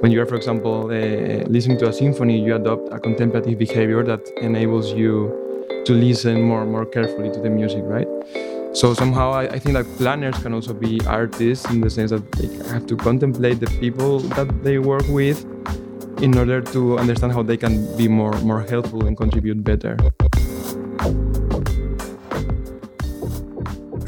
when you are, for example, uh, listening to a symphony, you adopt a contemplative behavior that enables you to listen more more carefully to the music, right? So somehow I, I, think that planners can also be artists in the sense that they have to contemplate the people that they work with in order to understand how they can be more more helpful and contribute better.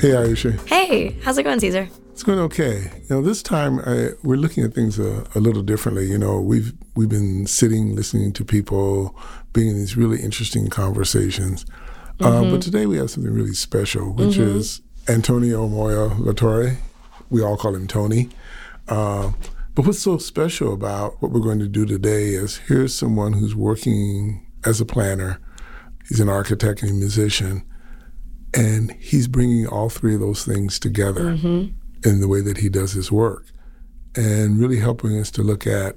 Hey Aisha. Hey, how's it going, Caesar? It's going okay. You know, this time I, we're looking at things a, a, little differently. You know, we've we've been sitting, listening to people, being in these really interesting conversations. Uh, mm-hmm. But today we have something really special, which mm-hmm. is Antonio Moya Latorre. We all call him Tony. Uh, but what's so special about what we're going to do today is here's someone who's working as a planner. He's an architect and a musician, and he's bringing all three of those things together mm-hmm. In the way that he does his work, and really helping us to look at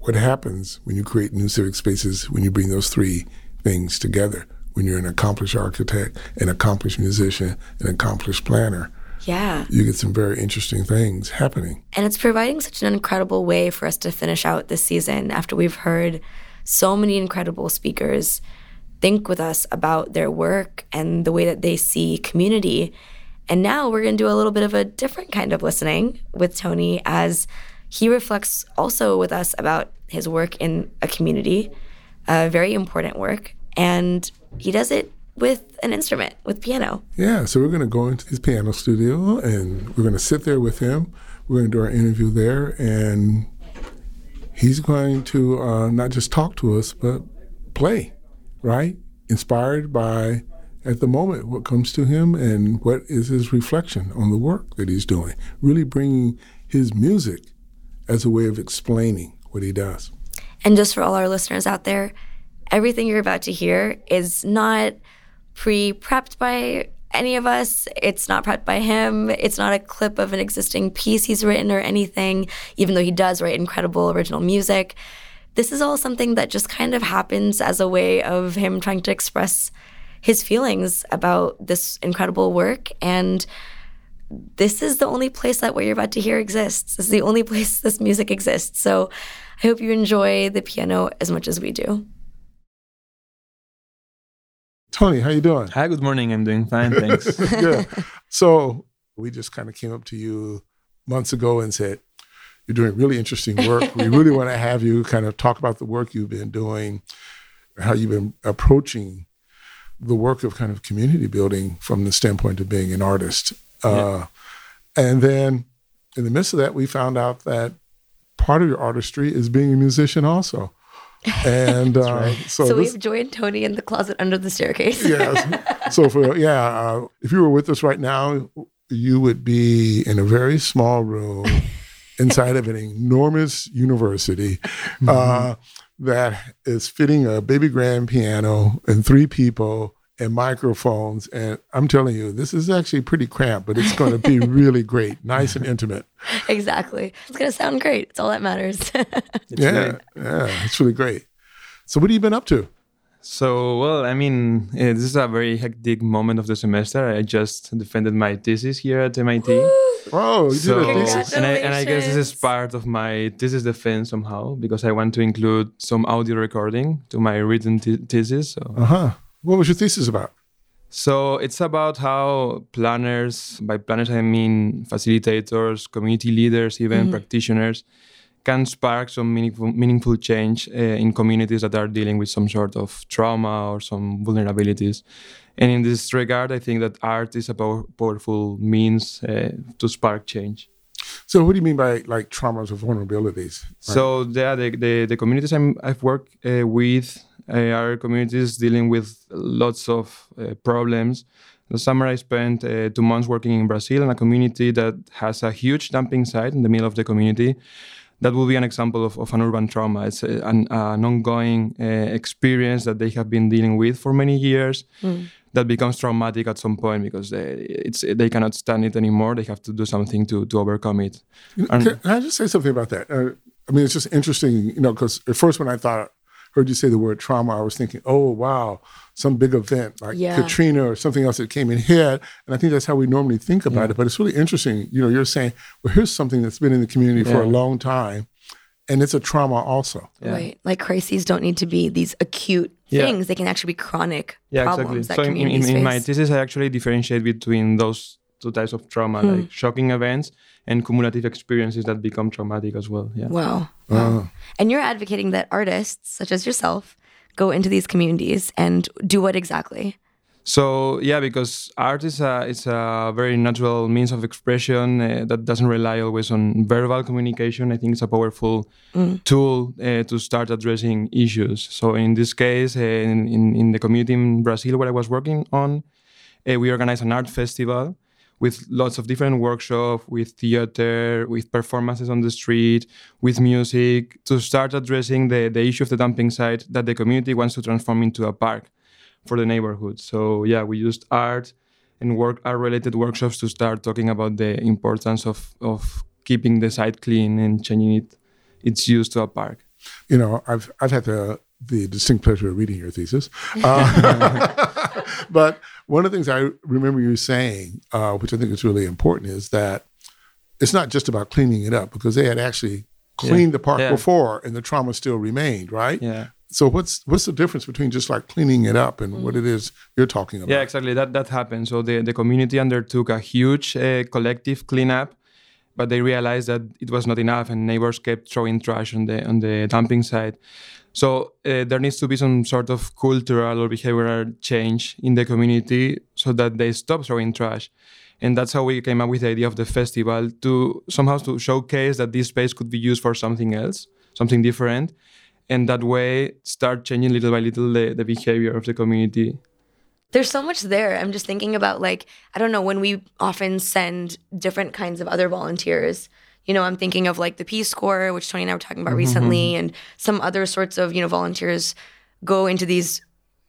what happens when you create new civic spaces when you bring those three things together. When you're an accomplished architect, an accomplished musician, an accomplished planner yeah. You get some very interesting things happening. And it's providing such an incredible way for us to finish out this season after we've heard so many incredible speakers think with us about their work and the way that they see community. And now we're going to do a little bit of a different kind of listening with Tony as he reflects also with us about his work in a community, a very important work. And he does it with an instrument, with piano. Yeah, so we're going to go into his piano studio and we're going to sit there with him. We're going to do our interview there, and he's going to uh, not just talk to us, but play, right? Inspired by, at the moment, what comes to him and what is his reflection on the work that he's doing. Really bringing his music as a way of explaining what he does. And just for all our listeners out there, everything you're about to hear is not pre prepped by any of us. It's not prepped by him. It's not a clip of an existing piece he's written or anything, even though he does write incredible original music. This is all something that just kind of happens as a way of him trying to express his feelings about this incredible work. And this is the only place that what you're about to hear exists. This is the only place this music exists. So I hope you enjoy the piano as much as we do. Tony, how you doing? Hi, good morning. I'm doing fine, thanks. Good. So we just kind of came up to you months ago and said, you're doing really interesting work. we really want to have you kind of talk about the work you've been doing, how you've been approaching the work of kind of community building from the standpoint of being an artist. Yeah. Uh, and then in the midst of that, we found out that part of your artistry is being a musician also. And uh, right. so, so this, we've joined Tony in the closet under the staircase. yes. So for yeah, uh, if you were with us right now, you would be in a very small room inside of an enormous university mm-hmm. That is fitting a baby grand piano and three people and microphones. And I'm telling you, this is actually pretty cramped, but it's going to be really great, nice and intimate. Exactly. It's going to sound great. It's all that matters. yeah, great. yeah, it's really great. So, what have you been up to? So, well, I mean, uh, this is a very hectic moment of the semester. I just defended my thesis here at MIT. Oh, you so, did a thesis. And I, and I guess this is part of my thesis defense somehow because I want to include some audio recording to my written thesis. So. Uh huh. What was your thesis about? So it's about how planners, by planners I mean facilitators, community leaders, even mm-hmm. practitioners, can spark some meaningful, meaningful change uh, in communities that are dealing with some sort of trauma or some vulnerabilities. And in this regard, I think that art is a power, powerful means uh, to spark change. So, what do you mean by like traumas or vulnerabilities? Right? So, yeah, the, the, the communities i have worked uh, with uh, our communities dealing with lots of uh, problems. The summer, I spent uh, two months working in Brazil in a community that has a huge dumping site in the middle of the community. That will be an example of, of an urban trauma. It's a, an, an, ongoing uh, experience that they have been dealing with for many years. Mm. That becomes traumatic at some point because they, it's, they cannot stand it anymore. They have to do something to, to overcome it. And, can, can I just say something about that? Uh, I mean, it's just interesting, you know, because at first when I thought heard you say the word trauma, I was thinking, oh, wow, some big event like yeah. Katrina or something else that came in here. And I think that's how we normally think about yeah. it. But it's really interesting. You know, you're saying, well, here's something that's been in the community yeah. for a long time. and it's a trauma also. Yeah. Right. Like crises don't need to be these acute Yeah. things. They can actually be chronic Yeah, problems exactly. that So in, in, in my face. thesis, I actually differentiate between those two types of trauma, Hmm. like shocking events and cumulative experiences that become traumatic as well. Yeah. Wow. Uh, And you're advocating that artists, such as yourself, go into these communities and do what exactly? So yeah, because art is a it's a very natural means of expression uh, that doesn't rely always on verbal communication. I think it's a powerful tool uh, to start addressing issues. So in this case, uh, in, in in the community in Brazil where I was working on, uh, we organized an art festival with lots of different workshops, with theater, with performances on the street, with music, to start addressing the, the issue of the dumping site that the community wants to transform into a park for the neighborhood. So yeah, we used art and work art related workshops to start talking about the importance of, of keeping the site clean and changing it its use to a park. you know, I've I've had the the distinct pleasure of reading your thesis, uh, but one of the things I remember you saying, uh, which I think is really important, is that it's not just about cleaning it up because they had actually cleaned the park Yeah. before and the trauma still remained, right? Yeah. So what's what's the difference between just like cleaning it up and what it is you're talking about? Yeah, exactly. That that happened. So the, the community undertook a huge uh, collective cleanup, but they realized that it was not enough, and neighbors kept throwing trash on the on the dumping site. So uh, there needs to be some sort of cultural or behavioral change in the community so that they stop throwing trash. And that's how we came up with the idea of the festival to somehow to showcase that this space could be used for something else, something different, and that way start changing little by little the, the behavior of the community There's so much there. I'm just thinking about like I don't know when we often send different kinds of other volunteers. You know, I'm thinking of like the Peace Corps, which Tony and I were talking about recently, and some other sorts of you know volunteers go into these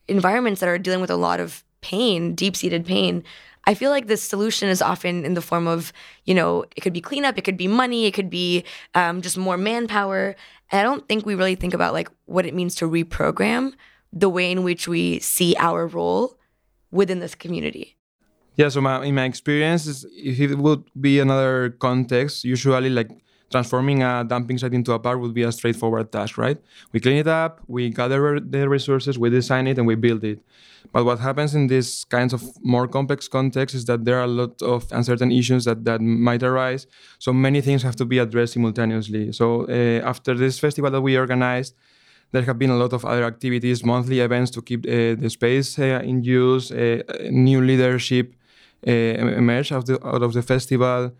environments that are dealing with a lot of pain, deep-seated pain. I feel like the solution is often in the form of, you know, it could be cleanup, it could be money, it could be um, just more manpower. And I don't think we really think about like what it means to reprogram the way in which we see our role within this community. Yeah, so my, in my experience, if it would be another context, usually like transforming a dumping site into a park would be a straightforward task, right? We clean it up, we gather the resources, we design it, and we build it. But what happens in these kinds of more complex contexts is that there are a lot of uncertain issues that, that might arise. So many things have to be addressed simultaneously. So uh, after this festival that we organized, there have been a lot of other activities, monthly events to keep uh, the space uh, in use, new leadership emerged out, the, out of the festival.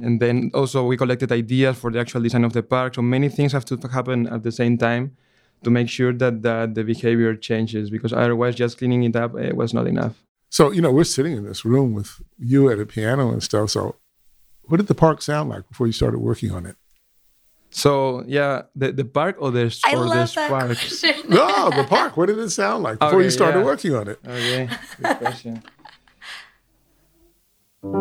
And then also we collected ideas for the actual design of the park. So many things have to happen at the same time to make sure that, that the behavior changes because otherwise just cleaning it up uh, was not enough. So you know, we're sitting in this room with you at a piano and stuff. So, what did the park sound like before you started working on it? So yeah, the, the park or the, I or the love that spark? question. No, the park. What did it sound like before Okay, you started yeah. working on it? Okay, good question. Ooh,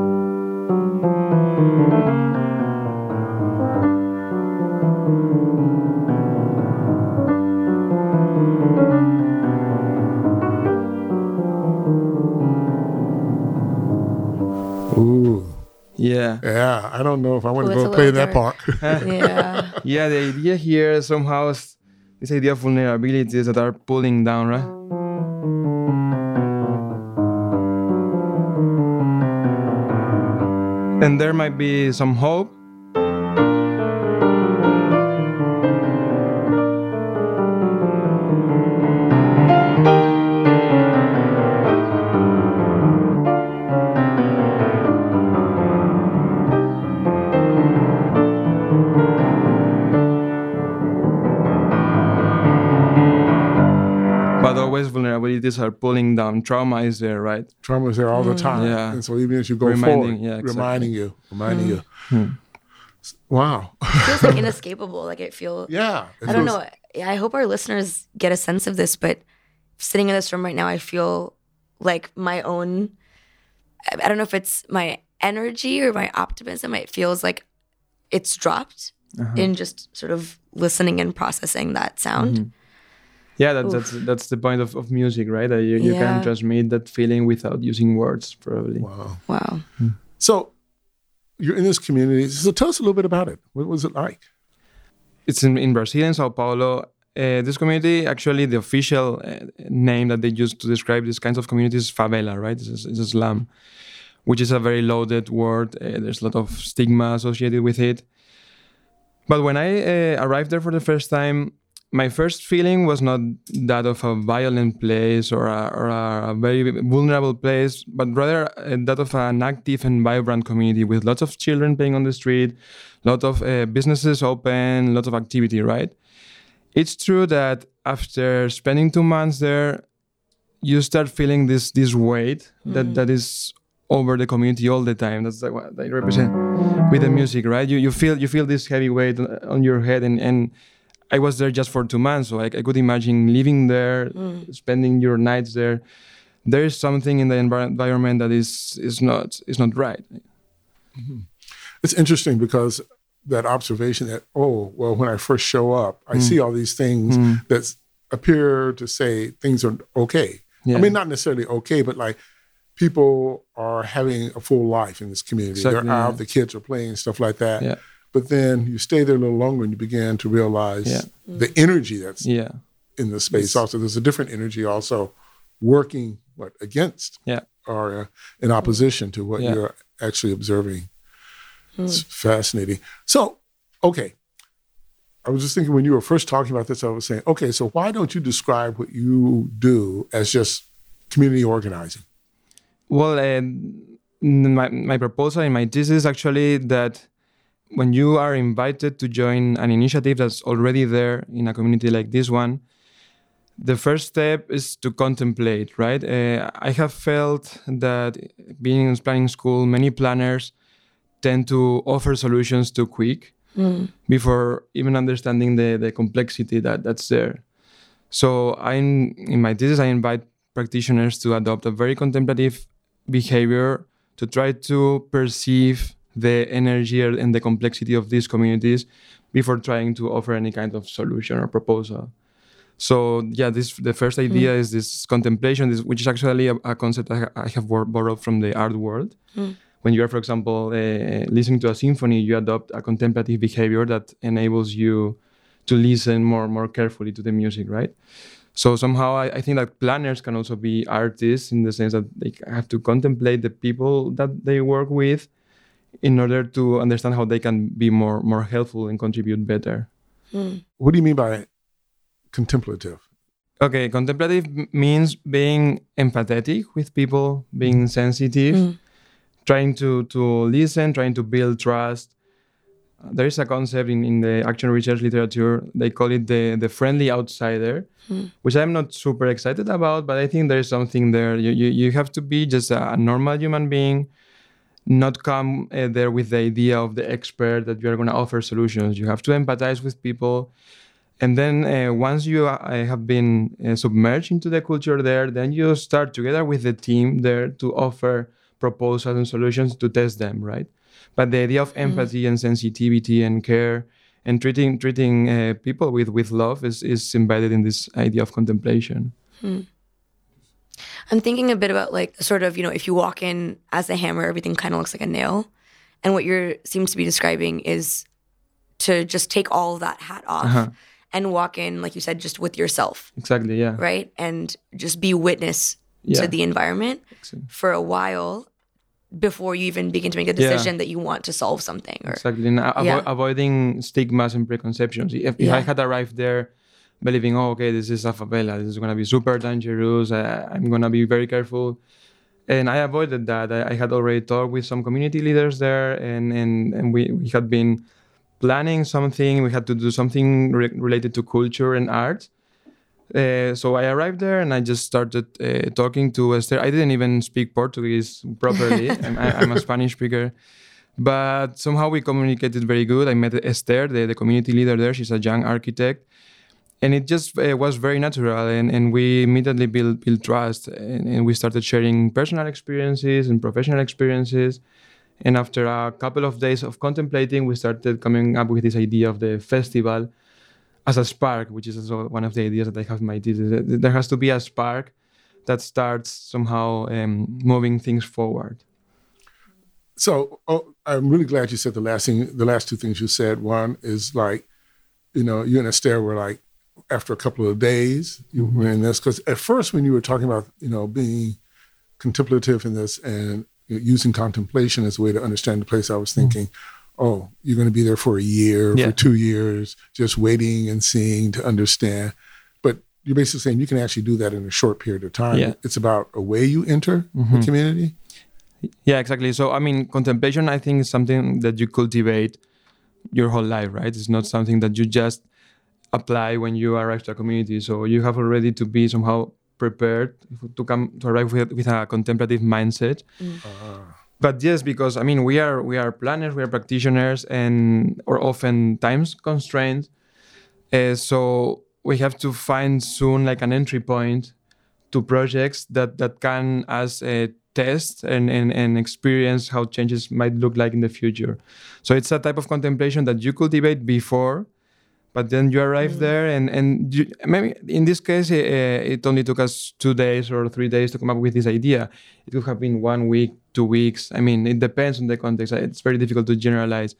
Yeah. yeah. I don't know if I want Ooh, to go play in little that park. yeah. Yeah, the idea here somehow is this idea of vulnerabilities that are pulling down, right? And there might be some hope. Always vulnerabilities are pulling down. Trauma is there, right? Trauma is there all the time. Yeah. And so even as you go Reminding, forward, yeah, exactly. reminding you, reminding you. Wow. it feels like inescapable. Like it feels. yeah. it I don't feels- know. I hope our listeners get a sense of this, but sitting in this room right now, I feel like my own. I I don't know if it's my energy or my optimism. It feels like it's dropped Uh-huh. in just sort of listening and processing that sound. Mm-hmm. Yeah, that, that's that's the point of, of music, right? That you, you Yeah. can transmit that feeling without using words, probably. Wow. Wow. So you're in this community. So tell us a little bit about it. What was it like? it's in, in Brazil, in Sao Paulo. Uh, this community, actually, the official uh, name that they use to describe these kinds of communities is favela, right? It's, it's a slum, which is a very loaded word. Uh, there's a lot of stigma associated with it. But when I uh, arrived there for the first time, my first feeling was not that of a violent place or a, or a very vulnerable place, but rather uh, that of an active and vibrant community with lots of children playing on the street, lot of uh, businesses open, lots of activity, right? It's true that after spending two months there, you start feeling this this weight mm. that, that is over the community all the time. That's like what I represent with the music, right? You you feel you feel this heavy weight on your head and and I was there just for two months, so I, I could imagine living there, mm. spending your nights there. There is something in the envir- environment that is is not is not right. Mm-hmm. It's interesting because that observation that oh well, when I first show up, I mm. see all these things mm. that appear to say things are okay. Yeah. I mean, not necessarily okay, but like people are having a full life in this community. Exactly, They're out, yeah. the kids are playing, stuff like that. Yeah. But then you stay there a little longer and you begin to realize yeah. the energy that's yeah. in the space. It's, also, there's a different energy also working what against yeah. or uh, in opposition to what yeah. you're actually observing. Hmm. It's fascinating. So, okay. I was just thinking when you were first talking about this, I was saying, okay, so why don't you describe what you do as just community organizing? Well, uh, my, my proposal in my thesis actually that when you are invited to join an initiative that's already there in a community like this one, the first step is to contemplate, right? Uh, I have felt that being in planning school, many planners tend to offer solutions too quick mm. before even understanding the, the complexity that, that's there. So I'm in my thesis, I invite practitioners to adopt a very contemplative behavior to try to perceive the energy and the complexity of these communities before trying to offer any kind of solution or proposal. So yeah, this the first idea mm. is this contemplation, this, which is actually a, a concept I, I, have borrowed from the art world. Mm. When you are, for example, uh, listening to a symphony, you adopt a contemplative behavior that enables you to listen more more carefully to the music, right? So somehow I, I, think that planners can also be artists in the sense that they have to contemplate the people that they work with in order to understand how they can be more more helpful and contribute better. Mm. What do you mean by contemplative? Okay, contemplative means being empathetic with people, being sensitive, mm. trying to to listen, trying to build trust. There is a concept in, in the action research literature, they call it the, the friendly outsider, mm. which I'm not super excited about, but I think there's something there. You, you, you have to be just a, a normal human being not come uh, there with the idea of the expert that you are going to offer solutions. You have to empathize with people. And then uh, once you uh, have been uh, submerged into the culture there, then you start together with the team there to offer proposals and solutions to test them, right? But the idea of mm-hmm. empathy mm. and sensitivity and care and treating treating uh, people with with love is is embedded in this idea of contemplation. Mm. I'm thinking a bit about like sort of, you know, if you walk in as a hammer, everything kind of looks like a nail. And what you're seems to be describing is to just take all of that hat off uh-huh. and walk in, like you said, just with yourself. Exactly, yeah. Right? And just be witness yeah. to the environment exactly. for a while before you even begin to make a decision yeah. that you want to solve something. Or, exactly. And avo- yeah. avoiding stigmas and preconceptions. If, if I had arrived there believing, oh, okay, this is a favela. This is going to be super dangerous. I, am going to be very careful. And I avoided that. I, I, had already talked with some community leaders there, and, and, and we, we had been planning something. We had to do something re- related to culture and art. Uh, so I arrived there and I just started uh, talking to Esther. I didn't even speak Portuguese properly. I'm, I'm, a Spanish speaker. But somehow we communicated very good. I met Esther, the, the community leader there. She's a young architect and it just was very natural and, and we immediately built, built trust and, and, we started sharing personal experiences and professional experiences. And after a couple of days of contemplating we started coming up with this idea of the festival as a spark which is also one of the ideas that i have in my thesis there has to be a spark that starts somehow um, moving things forward. So oh, i'm really glad you said the last thing the last two things you said. One is like you know, you and Esther were like, after a couple of days, you Mm-hmm. were in this. Because at first, when you were talking about, you know, being contemplative in this and using contemplation as a way to understand the place, I was thinking, oh, you're going to be there for a year, Mm-hmm. Yeah. for two years, just waiting and seeing to understand. But you're basically saying you can actually do that in a short period of time. Yeah. It's about a way you enter Mhm. the community. Yeah, exactly. So, I mean, contemplation, I think, is something that you cultivate your whole life, right? It's not something that you just apply when you arrive to a community. So, you have already to be somehow prepared to come to arrive with, with a contemplative mindset. But yes, because I mean, we are we are planners, we are practitioners, and or often times constrained. Uh, so we have to find soon like an entry point to projects that that can as a test and, and and experience how changes might look like in the future. So it's a type of contemplation that you cultivate before, but then you arrive mm. there and and you, maybe in this case uh, it only took us two days or three days to come up with this idea. It could have been one week, two weeks. I mean, it depends on the context. Eh, it's very difficult to generalize,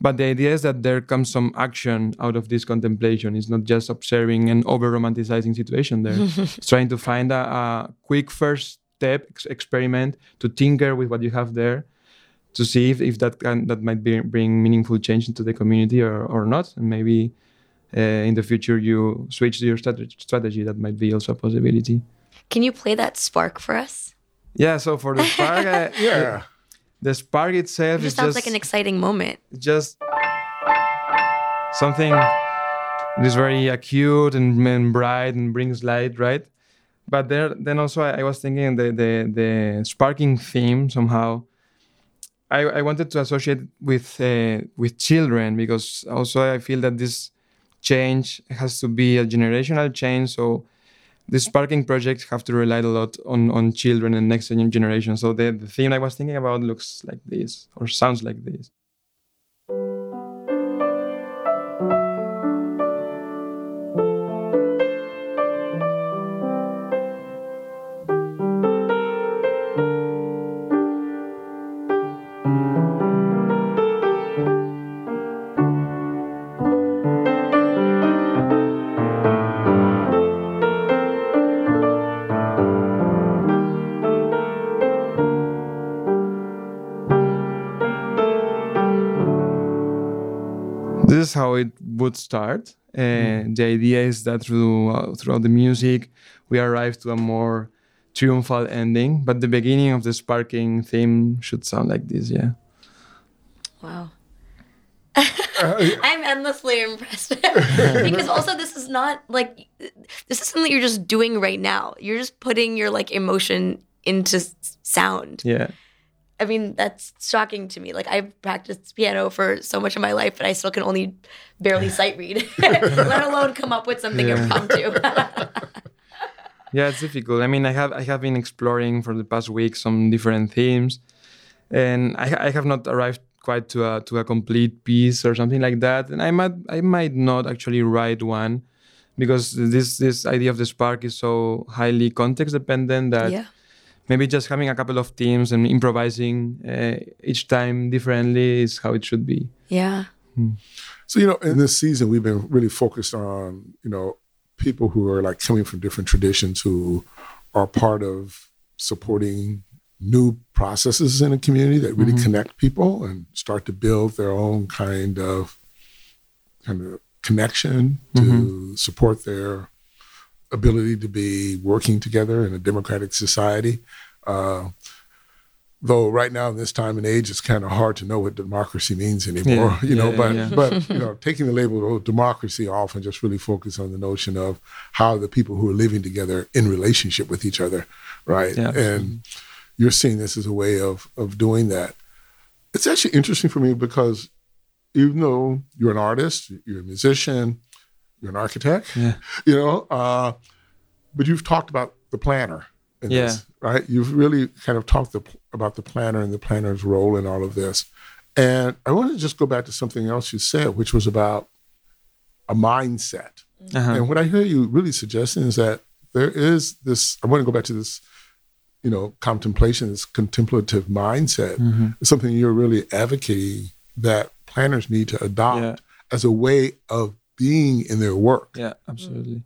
but the idea is that there comes some action out of this contemplation. It's not just observing and over romanticizing situation there. it's trying to find a, a quick first step ex- experiment to tinker with what you have there to see if, if that can that might be, bring meaningful change into the community or, or not and maybe in the future you switch your strategy, strategy that might be also a possibility Can you play that spark for us? yeah so for the spark uh, Yeah. the spark It itself is just sounds just like an exciting moment. just something that is very acute and, and bright and brings light, right? But there, then also I, I was thinking the, the the sparking theme somehow. I, I wanted to associate with uh, with children because also I feel that this change has to be a generational change. So the sparking projects have to rely a lot on, on children and next generation. So the, the theme I was thinking about looks like this or sounds like this would start. And the idea is that through uh, throughout the music, we arrive to a more triumphal ending. But the beginning of the sparking theme should sound like this, yeah. Wow. I'm endlessly impressed because also this is not like this is something you're just doing right now. You're just putting your like emotion into sound. Yeah. I mean, that's shocking to me. Like I've practiced piano for so much of my life, but I still can only barely sight read, let alone come up with something impromptu. Yeah, it's difficult. I mean, I have I have been exploring for the past week some different themes, and I, I have not arrived quite to a to a complete piece or something like that. And I might I might not actually write one because this this idea of the spark is so highly context dependent that yeah. Maybe just having a couple of teams and improvising uh, each time differently is how it should be. Yeah. Hmm. So, you know, in this season, we've been really focused on, you know, people who are like coming from different traditions who are part of supporting new processes in a community that really mm-hmm. connect people and start to build their own kind of kind of connection to mm-hmm. support their ability to be working together in a democratic society. Uh, though right now in this time and age, it's kind of hard to know what democracy means anymore. Yeah, you know, yeah, but yeah. but you know, taking the label of democracy off and just really focus on the notion of how the people who are living together in relationship with each other, right? And you're seeing this as a way of of doing that. It's actually interesting for me because even though you're an artist, you're a musician, you're an architect, Yeah. you know, uh, but you've talked about the planner in Yeah. this, right? You've really kind of talked the, about the planner and the planner's role in all of this. And I want to just go back to something else you said, which was about a mindset. Uh-huh. And what I hear you really suggesting is that there is this, I want to go back to this, you know, contemplation, this contemplative mindset. Mm-hmm. Something you're really advocating that planners need to adopt Yeah. as a way of being in their work. Yeah, absolutely.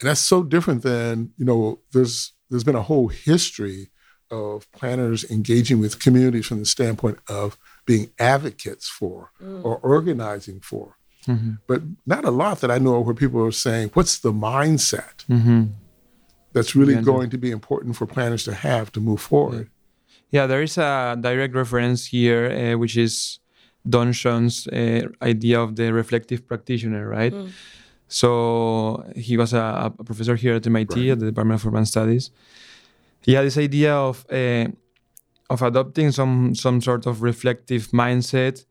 And that's so different than, you know, there's there's been a whole history of planners engaging with communities from the standpoint of being advocates for mm. or organizing for. Mm-hmm. But not a lot that I know of where people are saying, what's the mindset mm-hmm. that's really yeah, going to be important for planners to have to move forward? Yeah, yeah there is a direct reference here, uh, which is Don Schon's uh, idea of the reflective practitioner, right? Mm. So he was a, a, professor here at MIT right. at the Department of Urban Studies. He had this idea of uh, of adopting some some sort of reflective mindset,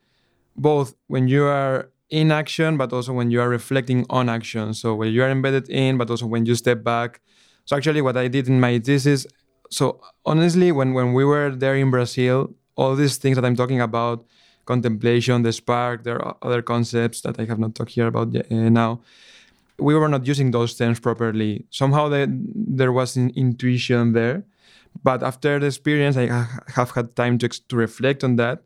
both when you are in action, but also when you are reflecting on action. So when you are embedded in, but also when you step back. So actually, what I did in my thesis. So honestly, when when we were there in Brazil, all these things that I'm talking about contemplation, the spark. There are other concepts that I have not talked here about uh, now. We were not using those terms properly. Somehow the, there was an intuition there, but after the experience, I have had time to, to reflect on that,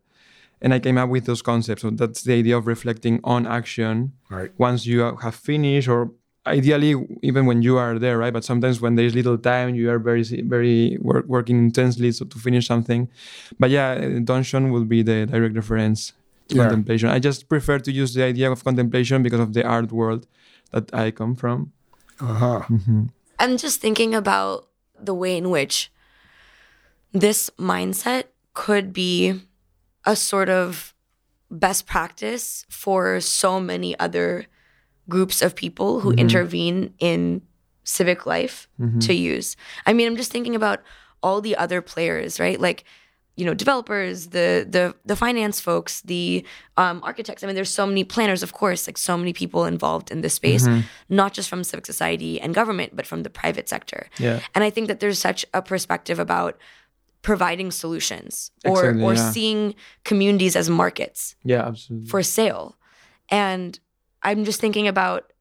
and I came up with those concepts. So that's the idea of reflecting on action. Right. Once you have finished or ideally even when you are there right? But sometimes when there's little time you are very very work, working intensely so to finish something. But yeah Don Schon will be the direct reference to yeah. contemplation. I just prefer to use the idea of contemplation because of the art world that i come from. Uh-huh. Mm-hmm. i'm just thinking about the way in which this mindset could be a sort of best practice for so many other groups of people who mm-hmm. intervene in civic life mm-hmm. to use. I mean, I'm just thinking about all the other players, right? Like, you know, developers, the the the finance folks, the um, architects. I mean, there's so many planners, of course, like so many people involved in this space, mm-hmm. not just from civic society and government, but from the private sector. Yeah. And I think that there's such a perspective about providing solutions or exactly, or yeah. seeing communities as markets. Yeah, absolutely. For sale. And I'm just thinking about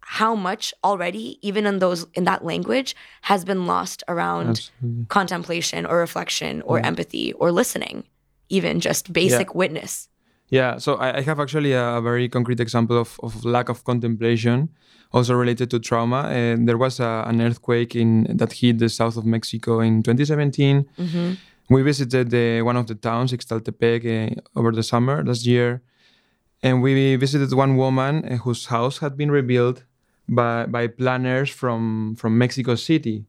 how much already, even in those in that language, has been lost around Absolutely. contemplation or reflection or yeah. empathy or listening, even just basic yeah. witness. Yeah, so I, I have actually a, a, very concrete example of, of lack of contemplation, also related to trauma. And there was a, an earthquake in that hit the south of Mexico in 2017. Mm-hmm. We visited the, one of the towns, Ixtaltepec, uh, over the summer last year and we visited one woman uh, whose house had been rebuilt by, by planners from, from Mexico City.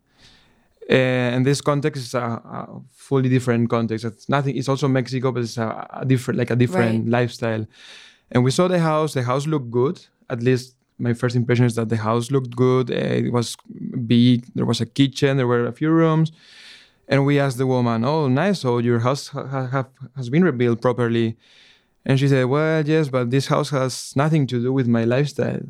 Uh, and this context is a, a, fully different context. It's nothing. It's also Mexico, but it's a, a different, like a different right. lifestyle. And we saw the house. The house looked good. At least my first impression is that the house looked good. Uh, it was big. There was a kitchen. There were a few rooms. And we asked the woman, "Oh, nice. So your house ha- have, has been rebuilt properly." And she said, Well, yes, but this house has nothing to do with my lifestyle.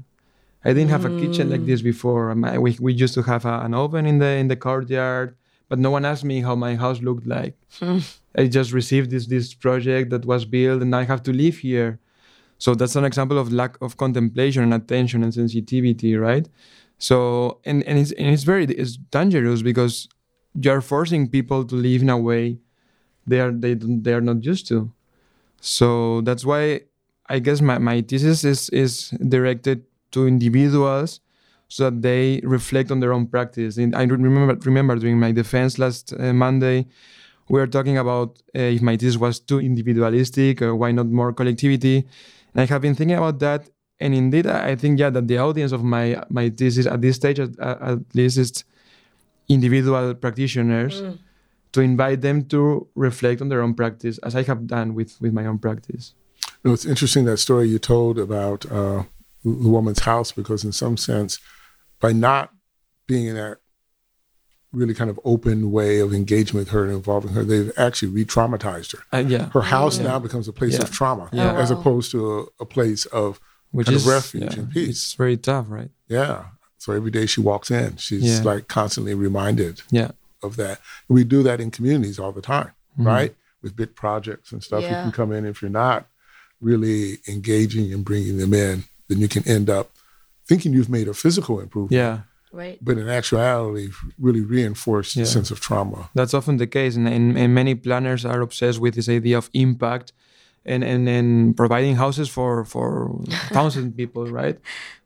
I didn't have a kitchen like mm. this before. Um, we, we used to have a, an oven in the in the courtyard, but no one asked me how my house looked like. I just received this this project that was built, and I have to live here. So that's an example of lack of contemplation and attention and sensitivity, right? So and and it's and it's very it's dangerous because you're forcing people to live in a way they are they they are not used to. So that's why I guess my, my thesis is, is directed to individuals so that they reflect on their own practice. And I remember, remember during my defense last uh, Monday, we were talking about uh, if my thesis was too individualistic or why not more collectivity. And I have been thinking about that. And indeed, I think, yeah, that the audience of my, my thesis at this stage, at, at least, is individual practitioners. Mm to invite them to reflect on their own practice, as I have done with, with my own practice. You know, it's interesting that story you told about uh, the woman's house, because in some sense, by not being in that really kind of open way of engagement with her and involving her, they've actually re-traumatized her. Uh, yeah. Her house yeah. now becomes a place yeah. of trauma, yeah. as opposed to a, a place of Which kind is, of refuge and peace. It's very tough, right? Yeah. So every day she walks in, she's like constantly reminded. Yeah of that. We do that in communities all the time, mm-hmm. right? With big projects and stuff. Yeah. You can come in if you're not really engaging and bringing them in, then you can end up thinking you've made a physical improvement. Yeah. Right. But in actuality, really reinforce yeah. the sense of trauma. That's often the case. And, and, and, many planners are obsessed with this idea of impact and and, and providing houses for for thousand people, right?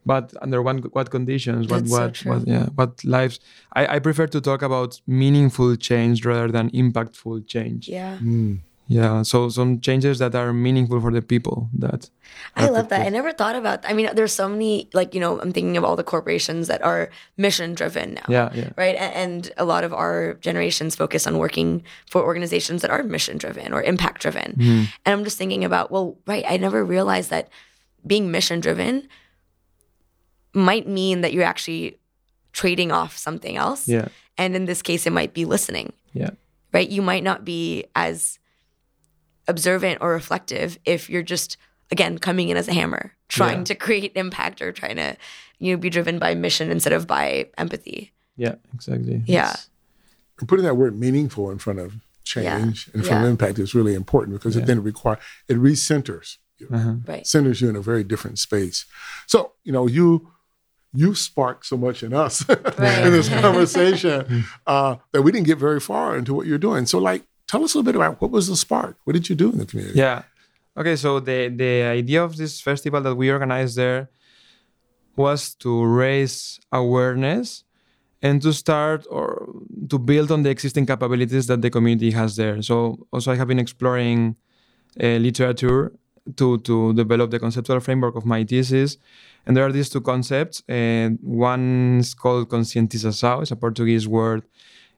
But under one, what conditions? What That's so what, true. what yeah? What lives? I, I prefer to talk about meaningful change rather than impactful change. Yeah. Hmm. Yeah. So some changes that are meaningful for the people. That I love that. I never thought about I mean, there's so many like, you know, I'm thinking of all the corporations that are mission driven now. yeah yeah Right. And a lot of our generations focus on working for organizations that are mission driven or impact driven. Mm-hmm. And I'm just thinking about, well, right, I never realized that being mission driven might mean that you're actually trading off something else. yeah And in this case, it might be listening, yeah right? You might not be as observant or reflective if you're just, again, coming in as a hammer, trying Yeah. to create impact or trying to, you know, be driven by mission instead of by empathy. yeah exactly. Yeah. It's- And putting that word meaningful in front of change and in front Yeah. of impact is really important because it then require it recenters you, uh-huh. Right. centers you in a very different space. So you know you you sparked so much in us in this conversation uh, that we didn't get very far into what you're doing. So like, tell us a little bit about what was the spark? What did you do in the community? Yeah. Okay, so the the idea of this festival that we organized there was to raise awareness and to start or to build on the existing capabilities that the community has there. So also I have been exploring uh, literature to to develop the conceptual framework of my thesis. And there are these two concepts. And one is called conscientização. It's a Portuguese word.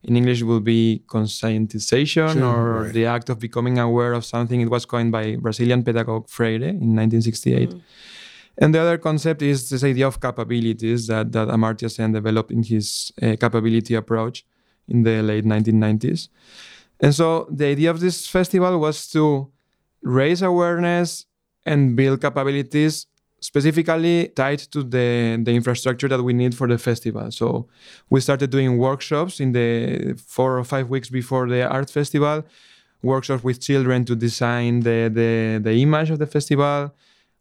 In English, will be conscientization Sure, or right. the act of becoming aware of something. It was coined by Brazilian pedagogue Freire in 1968. And the other concept is this idea of capabilities that, that Amartya Sen developed in his uh, capability approach in the late 1990s. And so the idea of this festival was to raise awareness and build capabilities specifically tied to the, the infrastructure that we need for the festival. So we started doing workshops in the four or five weeks before the art festival, workshops with children to design the, the, the image of the festival.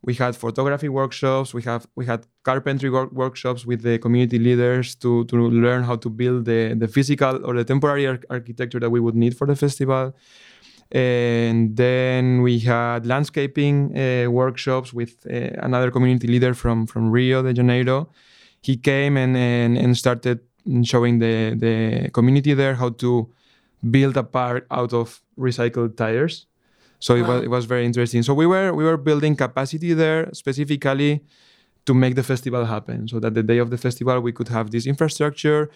We had photography workshops. We have we had carpentry work, workshops with the community leaders to, to learn how to build the, the physical or the temporary ar- architecture that we would need for the festival. And then we had landscaping uh, workshops with uh, another community leader from, from Rio de Janeiro. He came and, and, and started showing the, the community there how to build a park out of recycled tires. So it, was, it was very interesting. So we were we were building capacity there specifically to make the festival happen. So that the day of the festival we could have this infrastructure,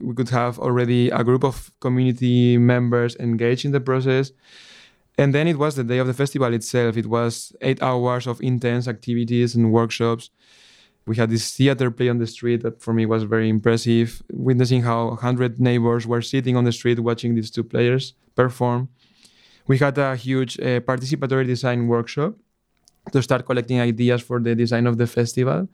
we could have already a group of community members engaged in the process. And then it was the day of the festival itself. It was eight hours of intense activities and workshops. We had this theater play on the street that for me was very impressive, witnessing how 100 neighbors were sitting on the street watching these two players perform. We had a huge uh, participatory design workshop to start collecting ideas for the design of the festival.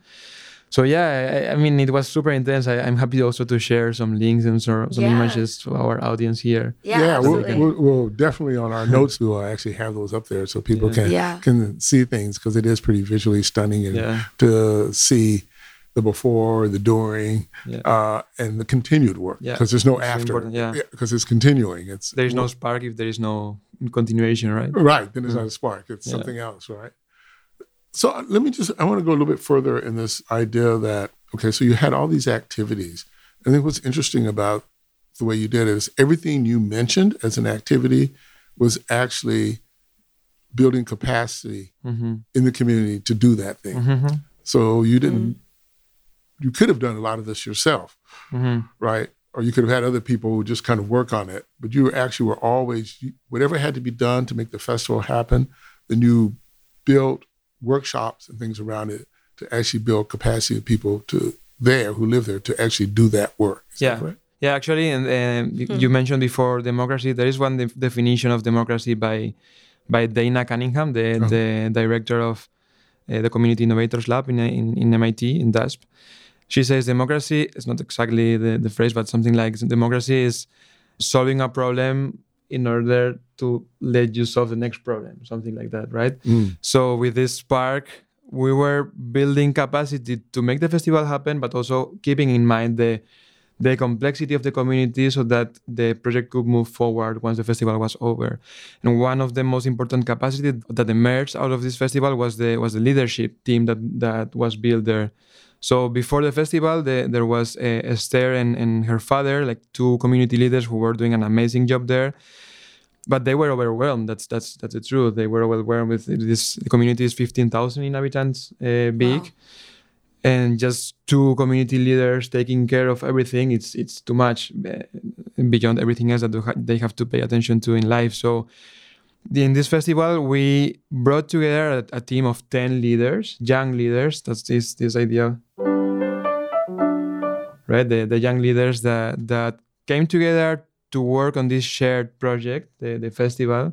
So yeah, I, I mean, it was super intense. I, I'm happy also to share some links and some, some Yeah. images to our audience here. Yeah, we'll, we'll, we'll definitely on our notes we'll actually have those up there so people can Yeah. can see things because it is pretty visually stunning and Yeah. to see the before, the during, Yeah. uh, and the continued work Yeah. because there's no It's after important, yeah. because it's continuing. It's There is no spark if there is no continuation, right? right. Then it's not a spark. It's Yeah. something else, right? So uh, let me just. I want to go a little bit further in this idea that okay. So you had all these activities. I think what's interesting about the way you did it is everything you mentioned as an activity was actually building capacity Mhm. in the community to do that thing. Mhm. So you didn't. You could have done a lot of this yourself, Mhm. right? Or you could have had other people who just kind of work on it. But you actually were always whatever had to be done to make the festival happen. Then you built workshops and things around it to actually build capacity of people to there who live there to actually do that work. Is that Yeah. correct? Yeah, actually, and um, you- you mentioned before democracy. There is one def- definition of democracy by by Dayna Cunningham, the, Oh. the director of uh, the Community Innovators Lab in, in, in MIT in DUSP. She says democracy is not exactly the, the phrase, but something like democracy is solving a problem in order to let you solve the next problem, something like that, right? Mm. So with this spark, we were building capacity to make the festival happen, but also keeping in mind the the complexity of the community so that the project could move forward once the festival was over. And one of the most important capacity that emerged out of this festival was the was the leadership team that that was built there. So before the festival, the, there was uh, Esther and, and her father, like two community leaders who were doing an amazing job there. But they were overwhelmed. That's that's that's the truth. They were overwhelmed with this. The community is fifteen thousand inhabitants uh, big. Wow and just two community leaders taking care of everything it's it's too much eh, beyond everything else that they have to pay attention to in life so in this festival we brought together a, a team of 10 leaders young leaders. That's this this idea. Right? The, the young leaders that that came together to work on this shared project the, the festival.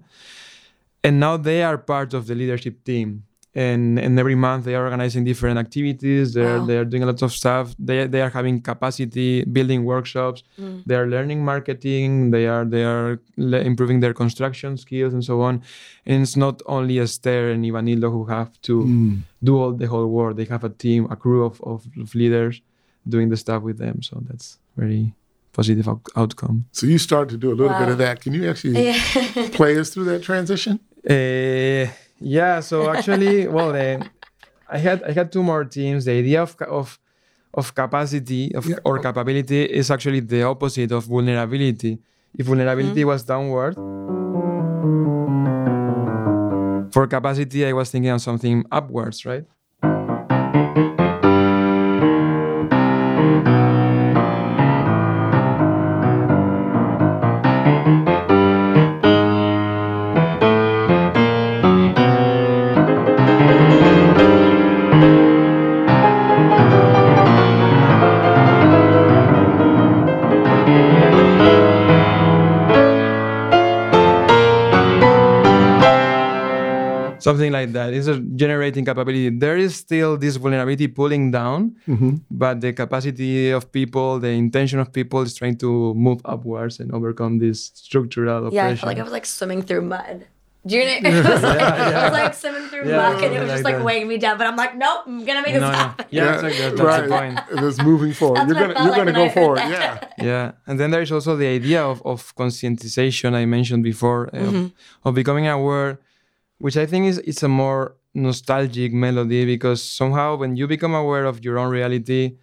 And now they are part of the leadership team and and every month they are organizing different activities. They're wow. they're doing a lot of stuff. They, they are having capacity building workshops. Mm. they are learning marketing. They are they are le- improving their construction skills and so on. And it's not only esther and ivanildo who have to mm. do all the whole work. They have a team a crew of, of, of leaders doing the stuff with them. So that's very positive out- outcome. So you start to do a little wow. bit of that. Can you actually play us through that transition? Uh, yeah. So actually, well, I had I had two more teams. The idea of of of capacity of, yeah. or capability is actually the opposite of vulnerability. If vulnerability mm-hmm. was downward, for capacity, I was thinking of something upwards, right? Something like that. It's a generating capability. There is still this vulnerability pulling down, mm-hmm. but the capacity of people, the intention of people is trying to move upwards and overcome this structural oppression. Yeah, I felt like I was like swimming through mud. Do you know? It was, like, yeah, yeah. I was like swimming through yeah, muck and it was just like, like weighing me down. But I'm like, nope, I'm gonna make this no, happen. Yeah, yeah that's, that's right. the point. It's moving forward. That's you're gonna you're like gonna go forward. Yeah. Yeah, and then there is also the idea of, of conscientization I mentioned before uh, mm-hmm. of, of becoming aware which I think is it's a more nostalgic melody because somehow when you become aware of your own reality,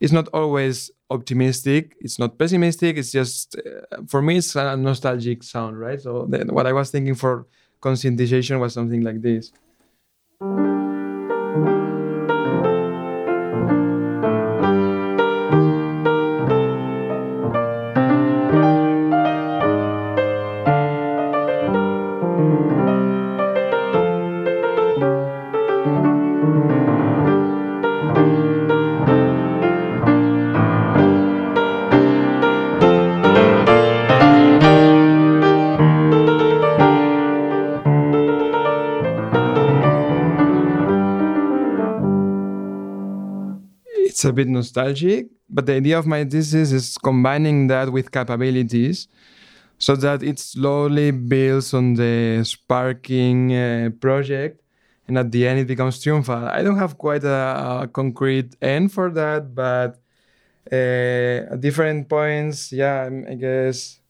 it's not always optimistic, it's not pessimistic. It's just uh, for me, it's a nostalgic sound, right? So what I was thinking for conscientization was something like this. Bit nostalgic, but the idea of my thesis is combining that with capabilities so that it slowly builds on the sparking uh, project and at the end it becomes triumphal. I don't have quite a, a concrete end for that, but uh, at different points, yeah, I guess.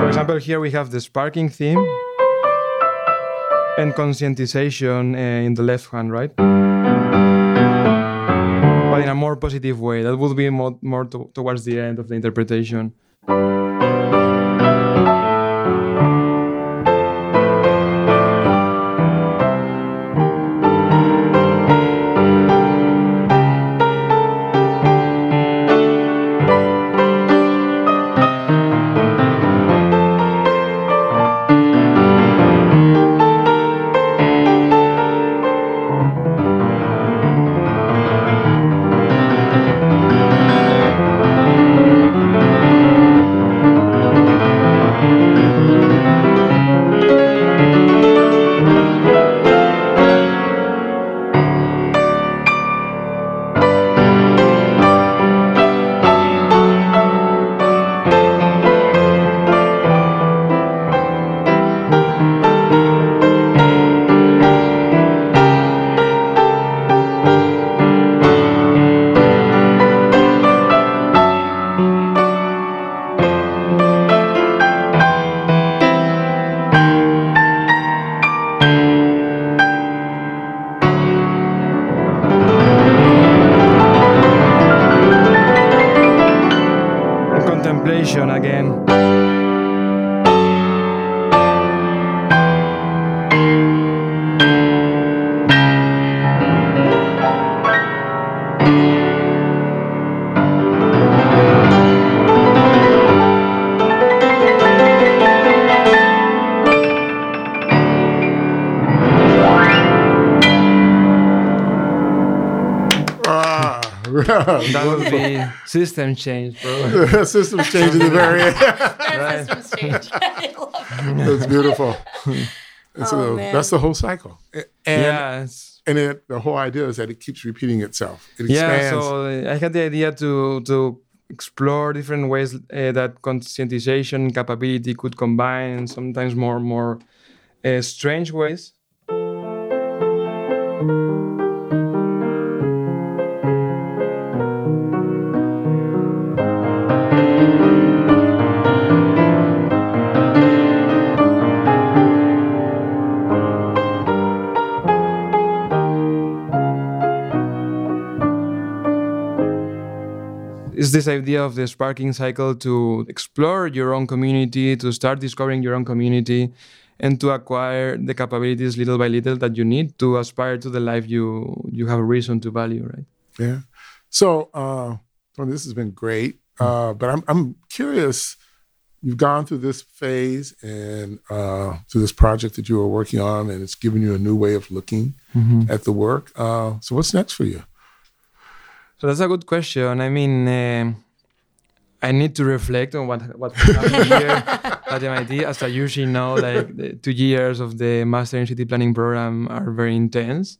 For example, here we have the sparking theme and conscientization uh, in the left hand, right? But in a more positive way. That would be more, more to, towards the end of the interpretation. That would be system change, bro. systems change in the very end. That system's changed. I love it. That's beautiful. And so Oh, man. that's the whole cycle. And yeah, it's, and it, the whole idea is that it keeps repeating itself. It yeah. So I had the idea to to explore different ways uh, that conscientization capability could combine, sometimes more more uh, strange ways. Is this idea of the sparking cycle to explore your own community, to start discovering your own community, and to acquire the capabilities little by little that you need to aspire to the life you you have a reason to value, right? Yeah. So, uh, Tony, this has been great. Uh, but I'm, I'm curious. You've gone through this phase and uh, through this project that you were working on, and it's given you a new way of looking at the work. Uh, so, what's next for you? So that's a good question. I mean, um I need to reflect on what what happened here at MIT. As I usually know, like the two years of the Master in City Planning program are very intense.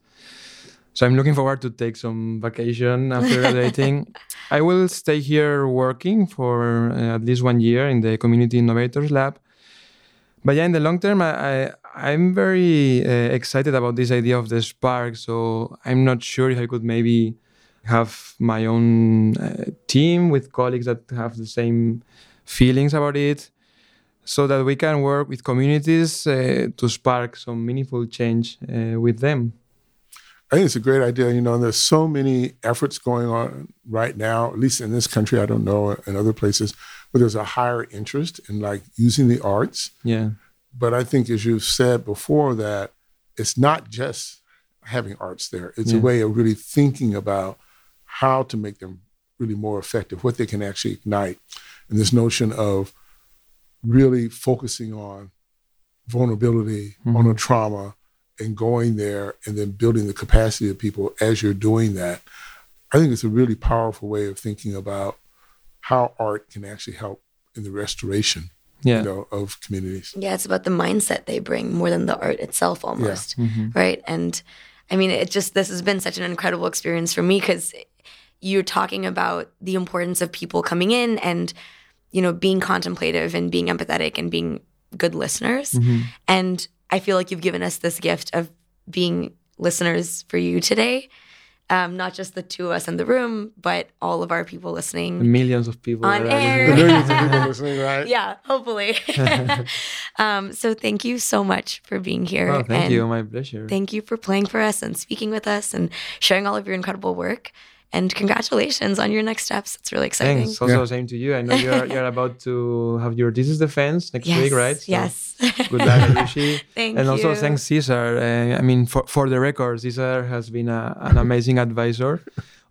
So I'm looking forward to take some vacation after graduating. I will stay here working for uh, at least one year in the Community Innovators Lab. But yeah, in the long term, I, I I'm very uh, excited about this idea of the spark. So I'm not sure if I could maybe have my own uh, team with colleagues that have the same feelings about it so that we can work with communities uh, to spark some meaningful change uh, with them I think it's a great idea. You know, there's so many efforts going on right now, at least in this country. I don't know in other places, where there's a higher interest in like using the arts. yeah But I think, as you've said before, that it's not just having arts there. It's a way of really thinking about how to make them really more effective, what they can actually ignite, and this notion of really focusing on vulnerability, on a trauma, and going there and then building the capacity of people as you're doing that. I think it's a really powerful way of thinking about how art can actually help in the restoration, yeah you know, of communities. Yeah, it's about the mindset they bring more than the art itself, almost. Mm-hmm. Right. And I mean, it just, this has been such an incredible experience for me because you're talking about the importance of people coming in and, you know, being contemplative and being empathetic and being good listeners. Mm-hmm. And I feel like you've given us this gift of being listeners for you today. Um, not just the two of us in the room, but all of our people listening millions of people On air. Millions of people listening, right? yeah, hopefully. um, so thank you so much for being here. oh, thank and you my pleasure Thank you for playing for us and speaking with us and sharing all of your incredible work. And congratulations on your next steps. It's really exciting. Thanks. Also, Yeah. same to you. I know you're you're about to have your thesis defense next Yes. week, right? So yes. Good luck, Ayushi. Thank and also thanks Ceasar. Uh, I mean, for, for the record, Ceasar has been a, an amazing advisor.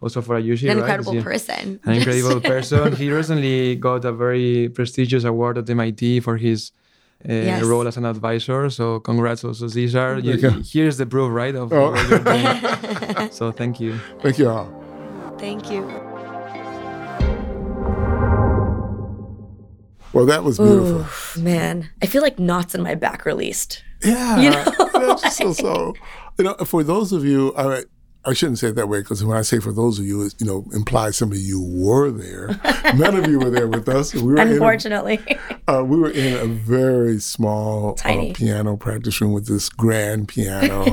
Also for Ayushi, An right? incredible He's person. An incredible person. He recently got a very prestigious award at MIT for his uh, Yes. role as an advisor. So congrats also, Ceasar. You, you. here's the proof, right, of Oh. what you're doing. so thank you. Thank you all. Thank you. Well, that was beautiful. Oof, man, I feel like knots in my back released. Yeah. You know, so, so, you know, for those of you, I, I shouldn't say it that way because when I say for those of you, it, you know, implies some of you were there. None of you were there with us. We were in a, Unfortunately. uh, we were in a very small uh, piano practice room with this grand piano.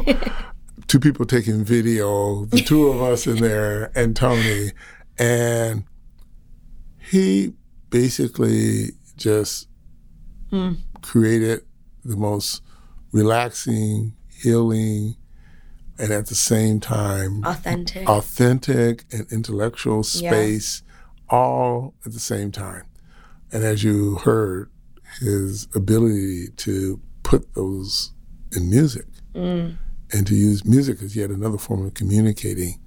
Two people taking video, the two of us in there, and Tony, and he basically just created the most relaxing, healing, and at the same time Authentic. authentic and intellectual space all at the same time. And as you heard, his ability to put those in music mm. And to use music as yet another form of communicating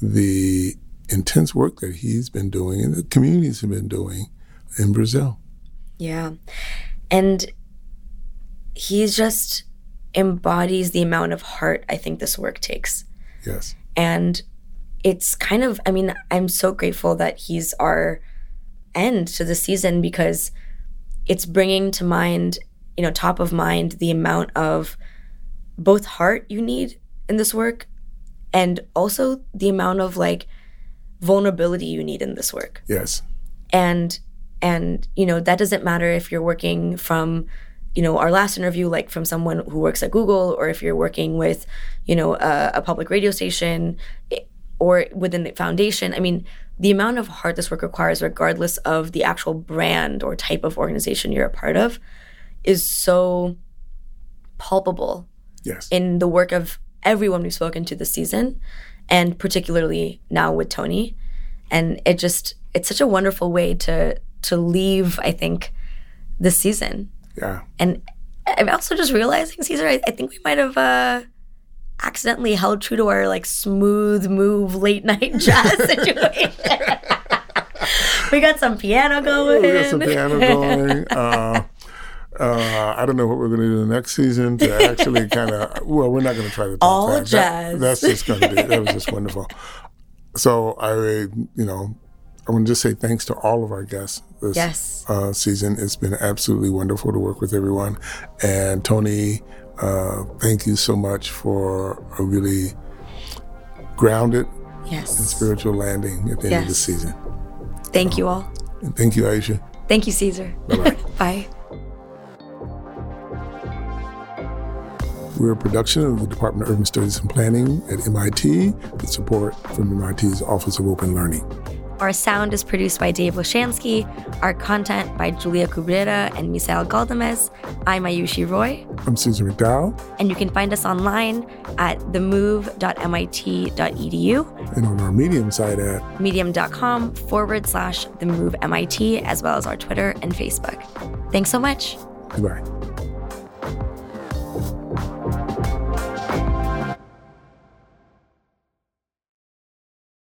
the intense work that he's been doing and the communities have been doing in Brazil. Yeah. And he's just embodies the amount of heart I think this work takes. Yes. And it's kind of, I mean, I'm so grateful that he's our end to the season because it's bringing to mind, you know, top of mind the amount of both heart you need in this work and also the amount of like vulnerability you need in this work. Yes. And and you know that doesn't matter if you're working from you know our last interview like from someone who works at google or if you're working with you know a, a public radio station or within the foundation. I mean, the amount of heart this work requires, regardless of the actual brand or type of organization you're a part of, is so palpable yes. in the work of everyone we've spoken to this season, and particularly now with Tony. And it just it's such a wonderful way to to leave, I think, this season. Yeah. And I'm also just realizing, Ceasar, I, I think we might have uh accidentally held true to our like smooth move late night jazz situation. we got some piano going. We got some piano going. Uh, uh, I don't know what we're going to do the next season to actually kind of. Well, we're not going to try to talk all that. jazz. That, that's just going to be. That was just wonderful. So I, you know, I want to just say thanks to all of our guests this yes. uh, season. It's been absolutely wonderful to work with everyone, and Tony uh, thank you so much for a really grounded yes. and spiritual landing at the yes. end of the season. Thank you all. And thank you, Ayushi. Thank you, Ceasar. Bye-bye. Bye. We're a production of the Department of Urban Studies and Planning at MIT with support from MIT's Office of Open Learning. Our sound is produced by Dave Lashansky. Our content by Julia Cabrera and Misael Galdames. I'm Ayushi Roy. I'm Ceasar McDowell. And you can find us online at themove.mit.edu. And on our Medium site at medium.com forward slash the move MIT, as well as our Twitter and Facebook. Thanks so much. Goodbye.